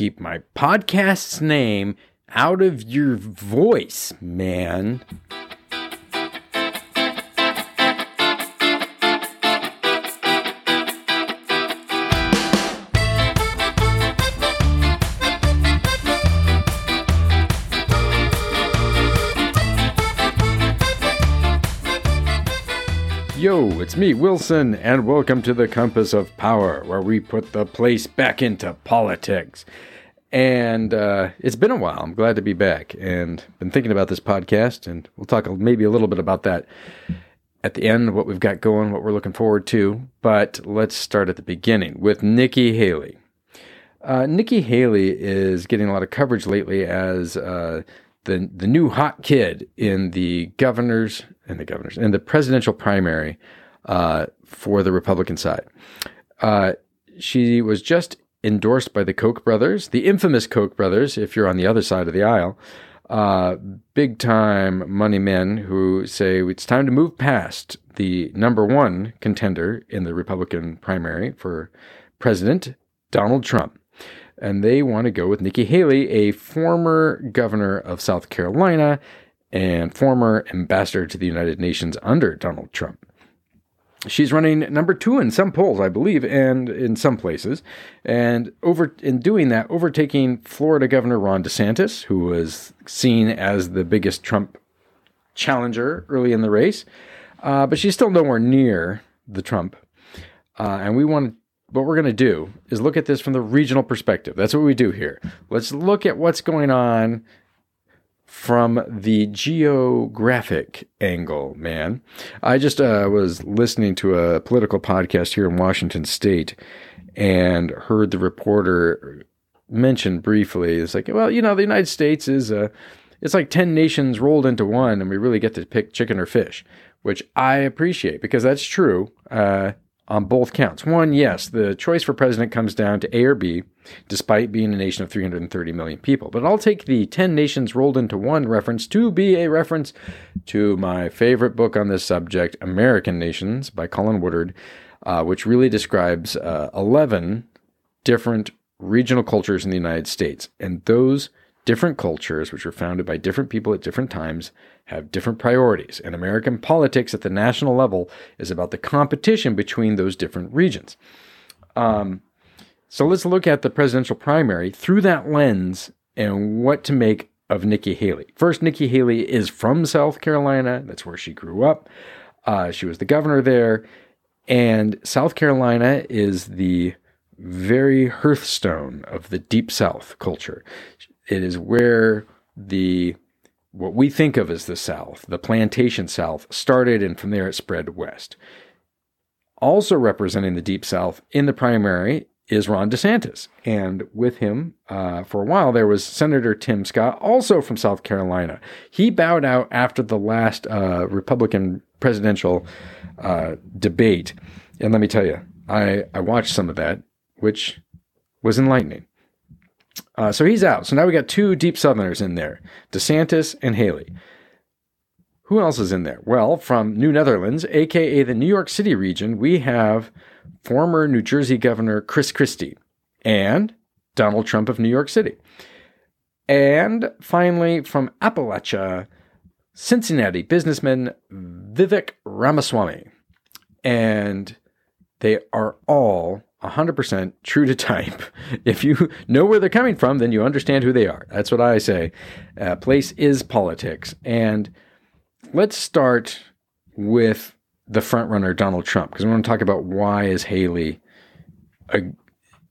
keep my podcast's name out of your voice, man. It's me, Wilson, and welcome to the Compass of Power, where we put the place back into politics. And uh, it's been a while. I'm glad to be back and been thinking about this podcast, and we'll talk maybe a little bit about that at the end, what we've got going, what we're looking forward to. But let's start at the beginning with Nikki Haley. Uh, Nikki Haley is getting a lot of coverage lately as uh, the the new hot kid in the governors and the governors and the presidential primary uh, for the Republican side. Uh, she was just endorsed by the Koch brothers, the infamous Koch brothers. If you're on the other side of the aisle, uh, big time money men who say it's time to move past the number one contender in the Republican primary for president, Donald Trump and they want to go with Nikki Haley, a former governor of South Carolina and former ambassador to the United Nations under Donald Trump. She's running number two in some polls, I believe, and in some places. And over in doing that, overtaking Florida Governor Ron DeSantis, who was seen as the biggest Trump challenger early in the race. Uh, but she's still nowhere near the Trump. Uh, and we want what we're going to do is look at this from the regional perspective. That's what we do here. Let's look at what's going on from the geographic angle, man. I just uh, was listening to a political podcast here in Washington State and heard the reporter mention briefly. It's like, well, you know, the United States is a. it's like ten nations rolled into one, and we really get to pick chicken or fish, which I appreciate because that's true. Uh, on both counts. One, yes, the choice for president comes down to A or B, despite being a nation of 330 million people. But I'll take the 10 nations rolled into one reference to be a reference to my favorite book on this subject, American Nations by Colin Woodard, uh, which really describes uh, 11 different regional cultures in the United States. And those different cultures, which were founded by different people at different times, have different priorities. And American politics at the national level is about the competition between those different regions. Um, so let's look at the presidential primary through that lens and what to make of Nikki Haley. First, Nikki Haley is from South Carolina. That's where she grew up. Uh, she was the governor there. And South Carolina is the very hearthstone of the Deep South culture. It is where the what we think of as the South, the plantation South, started and from there it spread west. Also representing the Deep South in the primary is Ron DeSantis. And with him, uh, for a while, there was Senator Tim Scott, also from South Carolina. He bowed out after the last uh, Republican presidential uh, debate. And let me tell you, I, I watched some of that, which was enlightening. Uh, so he's out. So now we got two deep Southerners in there DeSantis and Haley. Who else is in there? Well, from New Netherlands, aka the New York City region, we have former New Jersey Governor Chris Christie and Donald Trump of New York City. And finally, from Appalachia, Cincinnati businessman Vivek Ramaswamy. And they are all 100% true to type. If you know where they're coming from, then you understand who they are. That's what I say. Uh, place is politics. And let's start with the frontrunner, Donald Trump, because we want to talk about why is Haley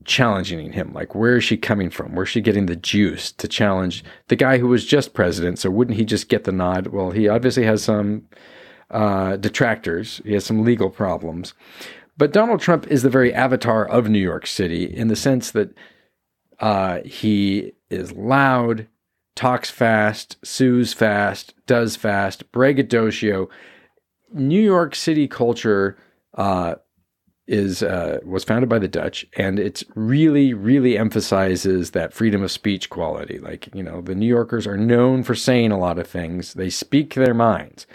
challenging him? Like, where is she coming from? Where's she getting the juice to challenge the guy who was just president? So wouldn't he just get the nod? Well, he obviously has some uh, detractors. He has some legal problems. But Donald Trump is the very avatar of New York City in the sense that uh, he is loud, talks fast, sues fast, does fast, braggadocio. New York City culture uh, is uh, was founded by the Dutch, and it's really, really emphasizes that freedom of speech quality. Like you know, the New Yorkers are known for saying a lot of things. They speak their minds.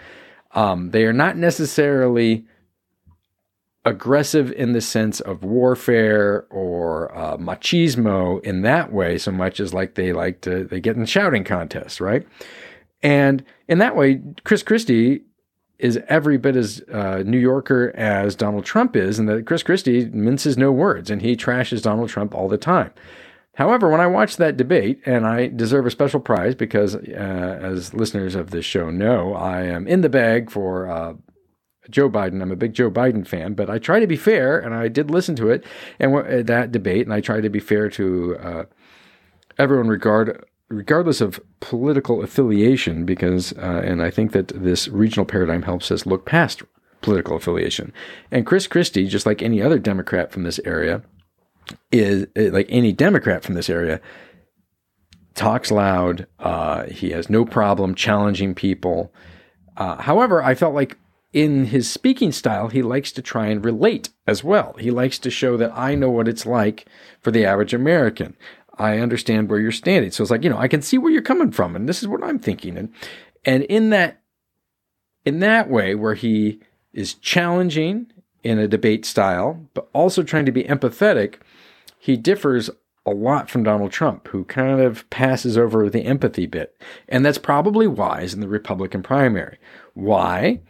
Um, they are not necessarily aggressive in the sense of warfare or uh, machismo in that way so much as like they like to they get in shouting contests right? And in that way chris christie is every bit as uh, new yorker as donald trump is and that chris christie minces no words and he trashes donald trump all the time However, when I watched that debate, and I deserve a special prize because, uh, as listeners of this show know, I am in the bag for uh, Joe Biden. I'm a big Joe Biden fan, but I try to be fair, and I did listen to it and uh, that debate, and I try to be fair to uh, everyone regard regardless of political affiliation, because uh, and I think that this regional paradigm helps us look past political affiliation. And Chris Christie, just like any other Democrat from this area, is uh, like any Democrat from this area. Talks loud. Uh, he has no problem challenging people. Uh, however, I felt like in his speaking style, he likes to try and relate as well. He likes to show that I know what it's like for the average American. I understand where you're standing. So it's like, you know, I can see where you're coming from and this is what I'm thinking. And and in that in that way where he is challenging in a debate style, but also trying to be empathetic, he differs a lot from Donald Trump, who kind of passes over the empathy bit. And that's probably wise in the Republican primary. Why?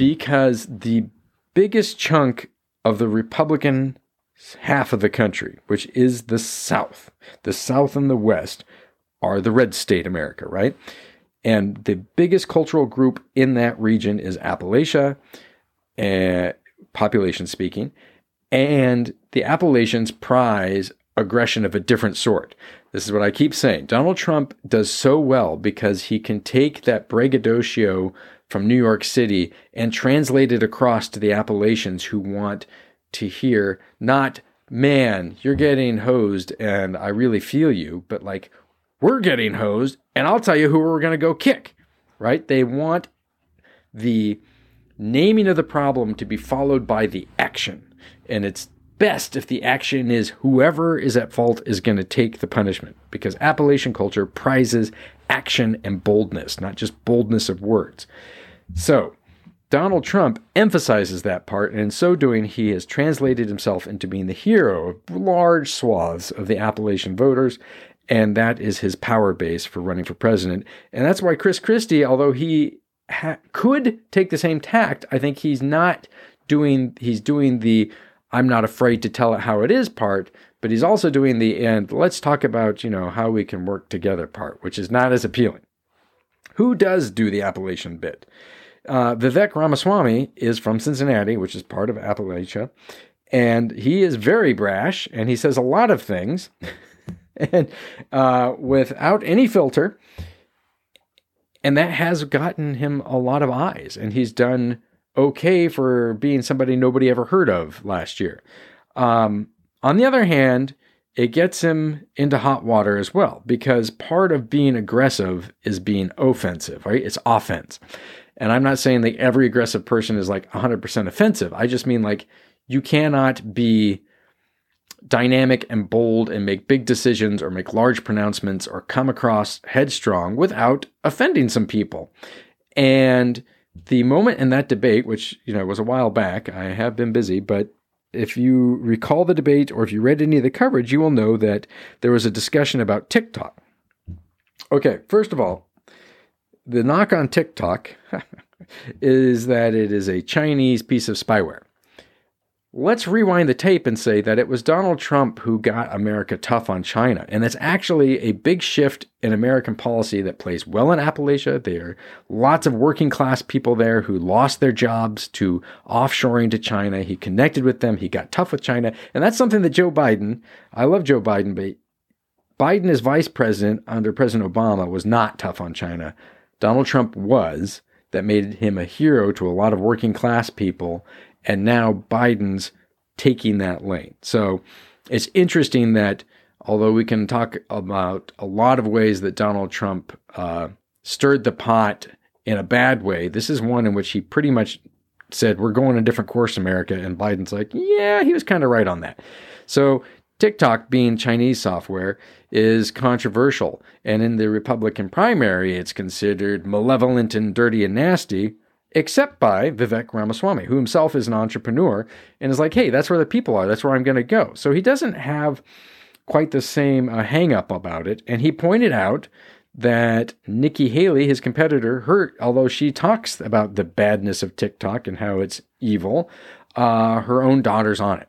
because the biggest chunk of the Republican half of the country, which is the South, the South and the West, are the red state America, right? And the biggest cultural group in that region is Appalachia, uh, population speaking. And the Appalachians prize aggression of a different sort. This is what I keep saying. Donald Trump does so well because he can take that braggadocio from New York City and translate it across to the Appalachians who want to hear not, man, you're getting hosed and I really feel you, but like, we're getting hosed and I'll tell you who we're going to go kick, right? They want the naming of the problem to be followed by the action. And it's best if the action is whoever is at fault is going to take the punishment because Appalachian culture prizes action and boldness, not just boldness of words. So, Donald Trump emphasizes that part, and in so doing, he has translated himself into being the hero of large swaths of the Appalachian voters, and that is his power base for running for president. And that's why Chris Christie, although he ha- could take the same tact, I think he's not doing he's doing the I'm not afraid to tell it how it is part, but he's also doing the and let's talk about, you know, how we can work together part, which is not as appealing. Who does do the Appalachian bit? Uh, Vivek Ramaswamy is from Cincinnati, which is part of Appalachia, and he is very brash and he says a lot of things and uh, without any filter. And that has gotten him a lot of eyes, and he's done okay for being somebody nobody ever heard of last year. Um, on the other hand, it gets him into hot water as well because part of being aggressive is being offensive, right? It's offense. And I'm not saying that every aggressive person is like 100% offensive. I just mean like you cannot be dynamic and bold and make big decisions or make large pronouncements or come across headstrong without offending some people. And the moment in that debate, which you know was a while back, I have been busy, but if you recall the debate or if you read any of the coverage, you will know that there was a discussion about TikTok. Okay, first of all, the knock on TikTok is that it is a Chinese piece of spyware. Let's rewind the tape and say that it was Donald Trump who got America tough on China. And that's actually a big shift in American policy that plays well in Appalachia. There are lots of working class people there who lost their jobs to offshoring to China. He connected with them. He got tough with China. And that's something that Joe Biden, I love Joe Biden, but Biden as vice president under President Obama was not tough on China. Donald Trump was that made him a hero to a lot of working class people. And now Biden's taking that lane. So it's interesting that although we can talk about a lot of ways that Donald Trump uh, stirred the pot in a bad way, this is one in which he pretty much said, We're going a different course, America. And Biden's like, Yeah, he was kind of right on that. So TikTok, being Chinese software, is controversial. And in the Republican primary, it's considered malevolent and dirty and nasty. Except by Vivek Ramaswamy, who himself is an entrepreneur and is like, hey, that's where the people are. That's where I'm going to go. So he doesn't have quite the same uh, hang up about it. And he pointed out that Nikki Haley, his competitor, her, although she talks about the badness of TikTok and how it's evil, uh, her own daughter's on it.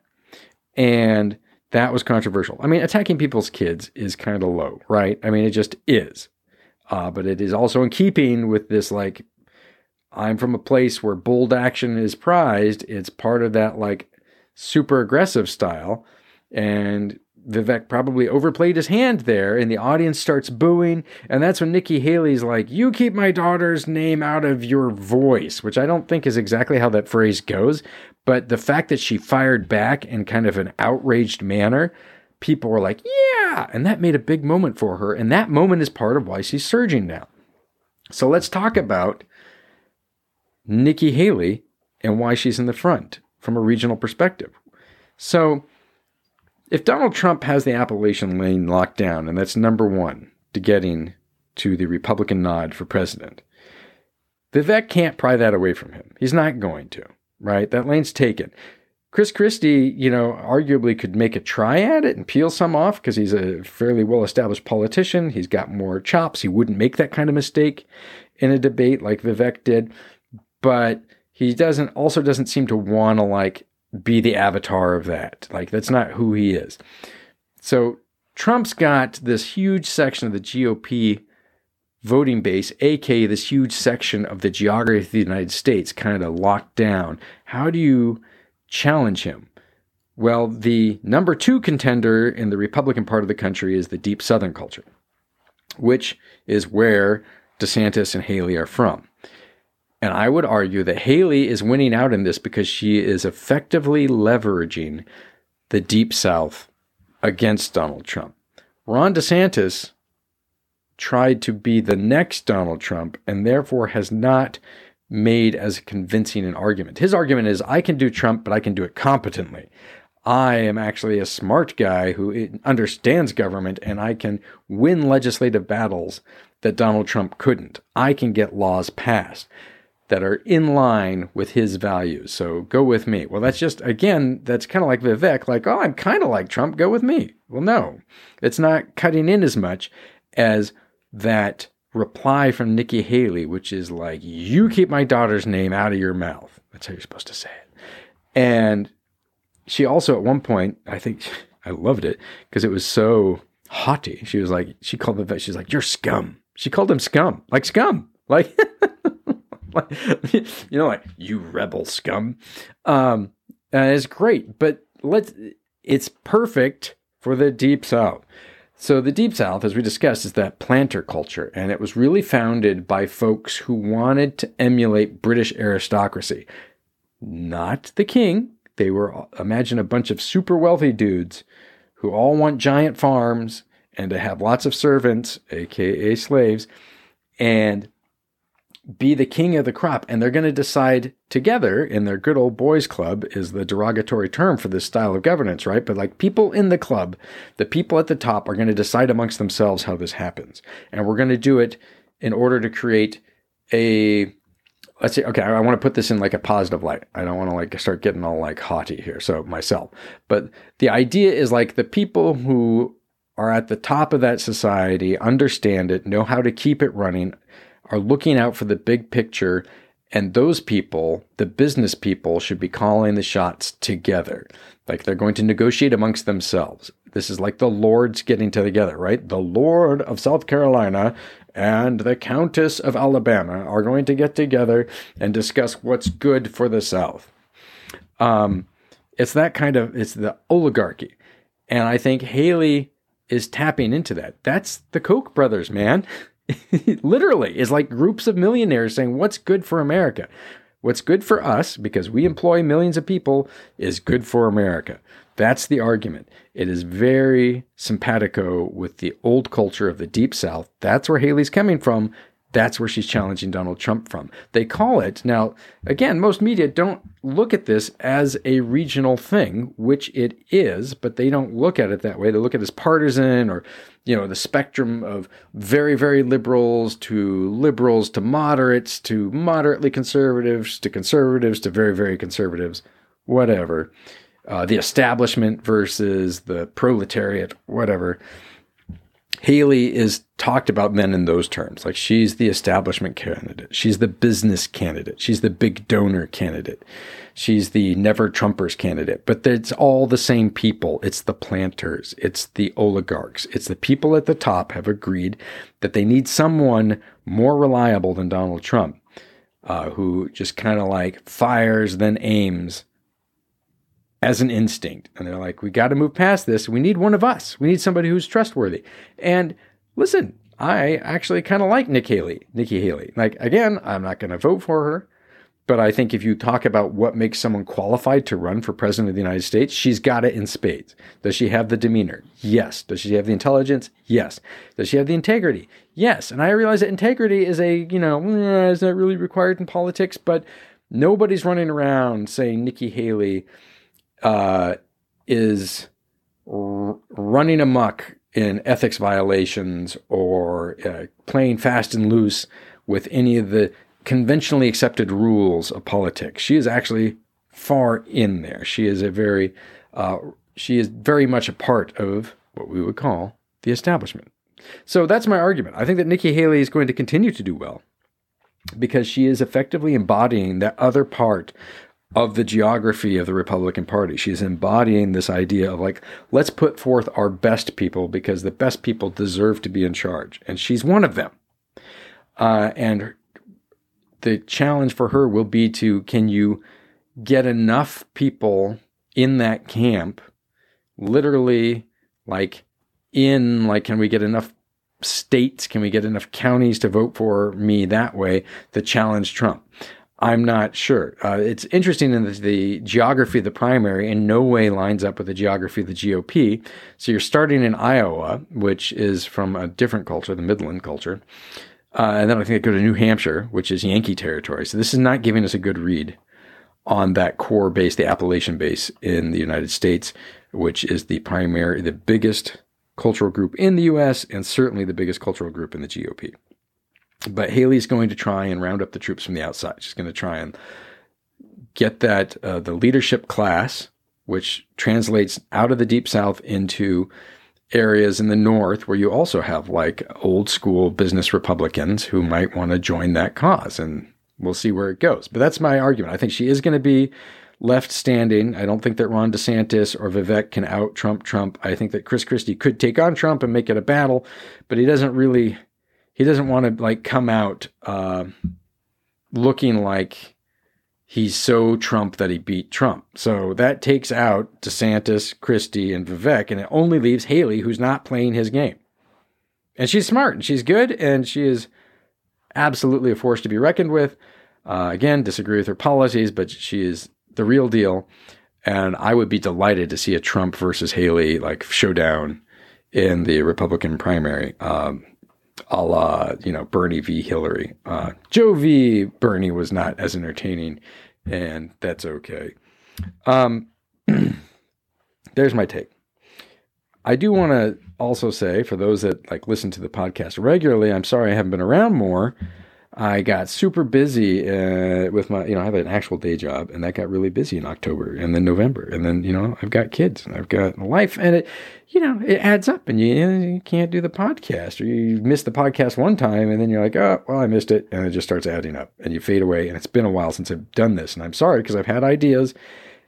And that was controversial. I mean, attacking people's kids is kind of low, right? I mean, it just is. Uh, but it is also in keeping with this, like, I'm from a place where bold action is prized. It's part of that, like, super aggressive style. And Vivek probably overplayed his hand there, and the audience starts booing. And that's when Nikki Haley's like, You keep my daughter's name out of your voice, which I don't think is exactly how that phrase goes. But the fact that she fired back in kind of an outraged manner, people were like, Yeah. And that made a big moment for her. And that moment is part of why she's surging now. So let's talk about Nikki Haley and why she's in the front from a regional perspective. So, if Donald Trump has the Appalachian lane locked down, and that's number one to getting to the Republican nod for president, Vivek can't pry that away from him. He's not going to, right? That lane's taken. Chris Christie, you know, arguably could make a try at it and peel some off because he's a fairly well established politician. He's got more chops. He wouldn't make that kind of mistake in a debate like Vivek did. But he doesn't also doesn't seem to want to like be the avatar of that. Like that's not who he is. So Trump's got this huge section of the GOP voting base, aka this huge section of the geography of the United States, kind of locked down. How do you challenge him? Well, the number two contender in the Republican part of the country is the deep Southern culture, which is where DeSantis and Haley are from. And I would argue that Haley is winning out in this because she is effectively leveraging the Deep South against Donald Trump. Ron DeSantis tried to be the next Donald Trump and therefore has not made as convincing an argument. His argument is I can do Trump, but I can do it competently. I am actually a smart guy who understands government and I can win legislative battles that Donald Trump couldn't. I can get laws passed that are in line with his values. So go with me. Well, that's just, again, that's kind of like Vivek, like, oh, I'm kind of like Trump, go with me. Well, no, it's not cutting in as much as that reply from Nikki Haley, which is like, you keep my daughter's name out of your mouth. That's how you're supposed to say it. And she also, at one point, I think I loved it because it was so haughty. She was like, she called Vivek, she's like, you're scum. She called him scum, like scum. Like, you know, like you rebel scum. Um, and it's great, but let's. It's perfect for the deep south. So the deep south, as we discussed, is that planter culture, and it was really founded by folks who wanted to emulate British aristocracy, not the king. They were imagine a bunch of super wealthy dudes who all want giant farms and to have lots of servants, aka slaves, and be the king of the crop and they're going to decide together in their good old boys club is the derogatory term for this style of governance right? But like people in the club the people at the top are going to decide amongst themselves how this happens. And we're going to do it in order to create a let's see okay i want to put this in like a positive light. I don't want to like start getting all like haughty here so myself. But the idea is like the people who are at the top of that society understand it know how to keep it running are looking out for the big picture, and those people, the business people, should be calling the shots together. Like they're going to negotiate amongst themselves. This is like the lords getting together, right? The Lord of South Carolina and the Countess of Alabama are going to get together and discuss what's good for the South. Um, it's that kind of, it's the oligarchy. And I think Haley is tapping into that. That's the Koch brothers, man. literally is like groups of millionaires saying what's good for America. What's good for us, because we employ millions of people, is good for America. That's the argument. It is very simpatico with the old culture of the Deep South. That's where Haley's coming from. That's where she's challenging Donald Trump from. They call it, now, again, most media don't look at this as a regional thing, which it is, but they don't look at it that way. They look at it as partisan or, you know, the spectrum of very, very liberals to liberals to moderates to moderately conservatives to conservatives to very, very conservatives, whatever. Uh, the establishment versus the proletariat, whatever. Haley is talked about then in those terms. Like she's the establishment candidate. She's the business candidate. She's the big donor candidate. She's the never Trumpers candidate. But it's all the same people. It's the planters. It's the oligarchs. It's the people at the top have agreed that they need someone more reliable than Donald Trump, uh, who just kind of like fires, then aims as an instinct. And they're like, we got to move past this. We need one of us. We need somebody who's trustworthy. And listen, I actually kind of like Nick Haley, Nikki Haley. Like, again, I'm not going to vote for her. But I think if you talk about what makes someone qualified to run for president of the United States, she's got it in spades. Does she have the demeanor? Yes. Does she have the intelligence? Yes. Does she have the integrity? Yes. And I realize that integrity is a, you know, eh, is not really required in politics, but nobody's running around saying Nikki Haley uh, is r- running amok in ethics violations or uh, playing fast and loose with any of the conventionally accepted rules of politics. She is actually far in there. She is a very, uh, she is very much a part of what we would call the establishment. So that's my argument. I think that Nikki Haley is going to continue to do well because she is effectively embodying that other part of the geography of the Republican Party. She's embodying this idea of like, let's put forth our best people because the best people deserve to be in charge. And she's one of them. Uh, and the challenge for her will be to can you get enough people in that camp, literally, like, in, like, can we get enough states? Can we get enough counties to vote for me that way to challenge Trump? I'm not sure. Uh, it's interesting in the, the, geography of the primary in no way lines up with the geography of the GOP. So you're starting in Iowa, which is from a different culture, the Midland culture. Uh, and then I think I go to New Hampshire, which is Yankee territory. So this is not giving us a good read on that core base, the Appalachian base in the United States, which is the primary, the biggest cultural group in the U.S. and certainly the biggest cultural group in the GOP. But Haley's going to try and round up the troops from the outside. She's going to try and get that uh, the leadership class, which translates out of the deep south into areas in the north where you also have like old school business Republicans who might want to join that cause. And we'll see where it goes. But that's my argument. I think she is going to be left standing. I don't think that Ron DeSantis or Vivek can out Trump Trump. I think that Chris Christie could take on Trump and make it a battle, but he doesn't really he doesn't want to like come out uh, looking like he's so Trump that he beat Trump. So that takes out DeSantis, Christie, and Vivek, and it only leaves Haley, who's not playing his game. And she's smart and she's good and she is absolutely a force to be reckoned with. Uh, again, disagree with her policies, but she is the real deal. And I would be delighted to see a Trump versus Haley like showdown in the Republican primary. Um, a la you know Bernie v Hillary. Uh, Joe v Bernie was not as entertaining, and that's okay. Um, there's my take. I do want to also say for those that like listen to the podcast regularly, I'm sorry I haven't been around more. I got super busy uh, with my, you know, I have an actual day job, and that got really busy in October and then November, and then you know I've got kids and I've got life, and it, you know, it adds up, and you, you can't do the podcast, or you miss the podcast one time, and then you're like, oh, well, I missed it, and it just starts adding up, and you fade away, and it's been a while since I've done this, and I'm sorry because I've had ideas,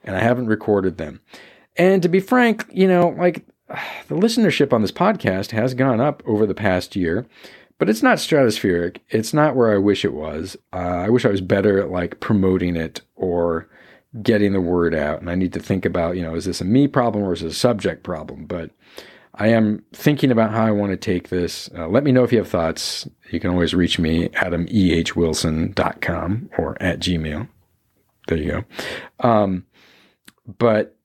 and I haven't recorded them, and to be frank, you know, like the listenership on this podcast has gone up over the past year but it's not stratospheric. It's not where I wish it was. Uh, I wish I was better at like promoting it or getting the word out. And I need to think about, you know, is this a me problem or is it a subject problem? But I am thinking about how I want to take this. Uh, let me know if you have thoughts. You can always reach me, adamehwilson.com or at gmail. There you go. Um, but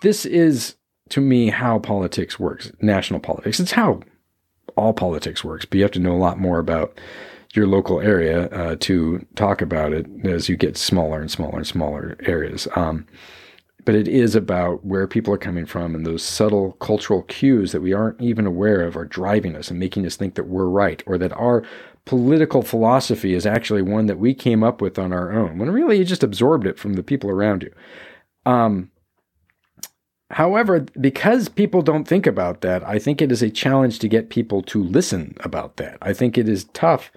this is to me how politics works, national politics. It's how all politics works, but you have to know a lot more about your local area uh, to talk about it as you get smaller and smaller and smaller areas. Um, but it is about where people are coming from and those subtle cultural cues that we aren't even aware of are driving us and making us think that we're right or that our political philosophy is actually one that we came up with on our own when really you just absorbed it from the people around you. Um, however, because people don't think about that, I think it is a challenge to get people to listen about that. I think it is tough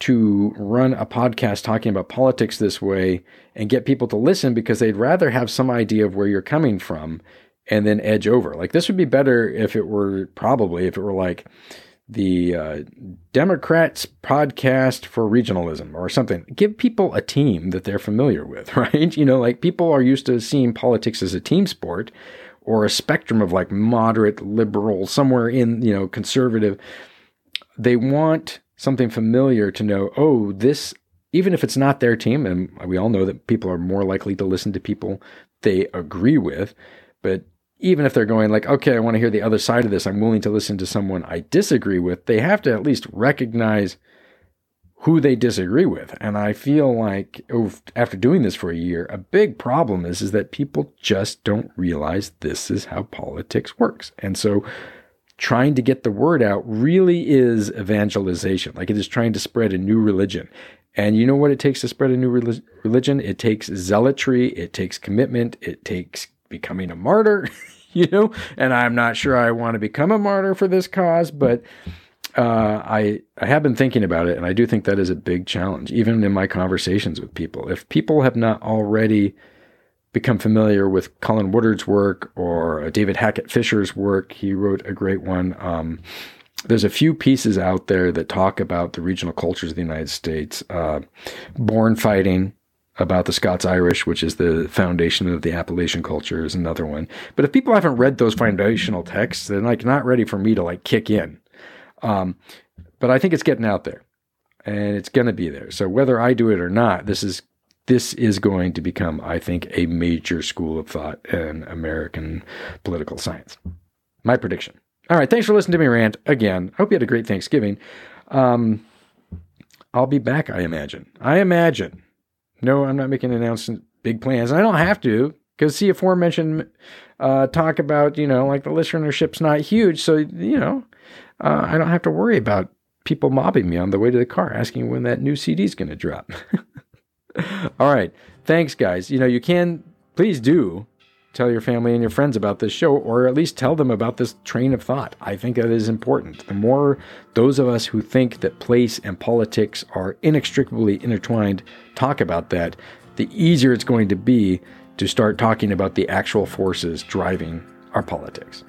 to run a podcast talking about politics this way and get people to listen because they'd rather have some idea of where you're coming from and then edge over. Like this would be better if it were probably if it were like the uh, Democrats podcast for regionalism or something. Give people a team that they're familiar with, right? You know, like people are used to seeing politics as a team sport or a spectrum of like moderate, liberal, somewhere in, you know, conservative. They want something familiar to know, oh, this, even if it's not their team, and we all know that people are more likely to listen to people they agree with, but even if they're going like, okay, I want to hear the other side of this, I'm willing to listen to someone I disagree with, they have to at least recognize who they disagree with. And I feel like after doing this for a year, a big problem is, is that people just don't realize this is how politics works. And so trying to get the word out really is evangelization. Like it is trying to spread a new religion. And you know what it takes to spread a new religion? It takes zealotry, it takes commitment, it takes becoming a martyr, you know? And I'm not sure I want to become a martyr for this cause, but uh, I I have been thinking about it, and I do think that is a big challenge, even in my conversations with people. If people have not already become familiar with Colin Woodard's work or David Hackett Fischer's work. He wrote a great one. Um, there's a few pieces out there that talk about the regional cultures of the United States. Uh, Born Fighting about the Scots Irish, which is the foundation of the Appalachian culture, is another one. But if people haven't read those foundational texts, they're like not ready for me to like kick in. Um, but I think it's getting out there, and it's going to be there. So whether I do it or not, this is this is going to become, I think, a major school of thought in American political science. My prediction. All right, thanks for listening to me rant again. I hope you had a great Thanksgiving. Um, I'll be back, I imagine. I imagine. No, I'm not making announcements, big plans. I don't have to, because see, aforementioned uh, talk about, you know, like the listenership's not huge. So, you know, uh, I don't have to worry about people mobbing me on the way to the car asking when that new CD is going to drop. All right. Thanks, guys. You know, you can, please do tell your family and your friends about this show, or at least tell them about this train of thought. I think that is important. The more those of us who think that place and politics are inextricably intertwined talk about that, the easier it's going to be to start talking about the actual forces driving our politics.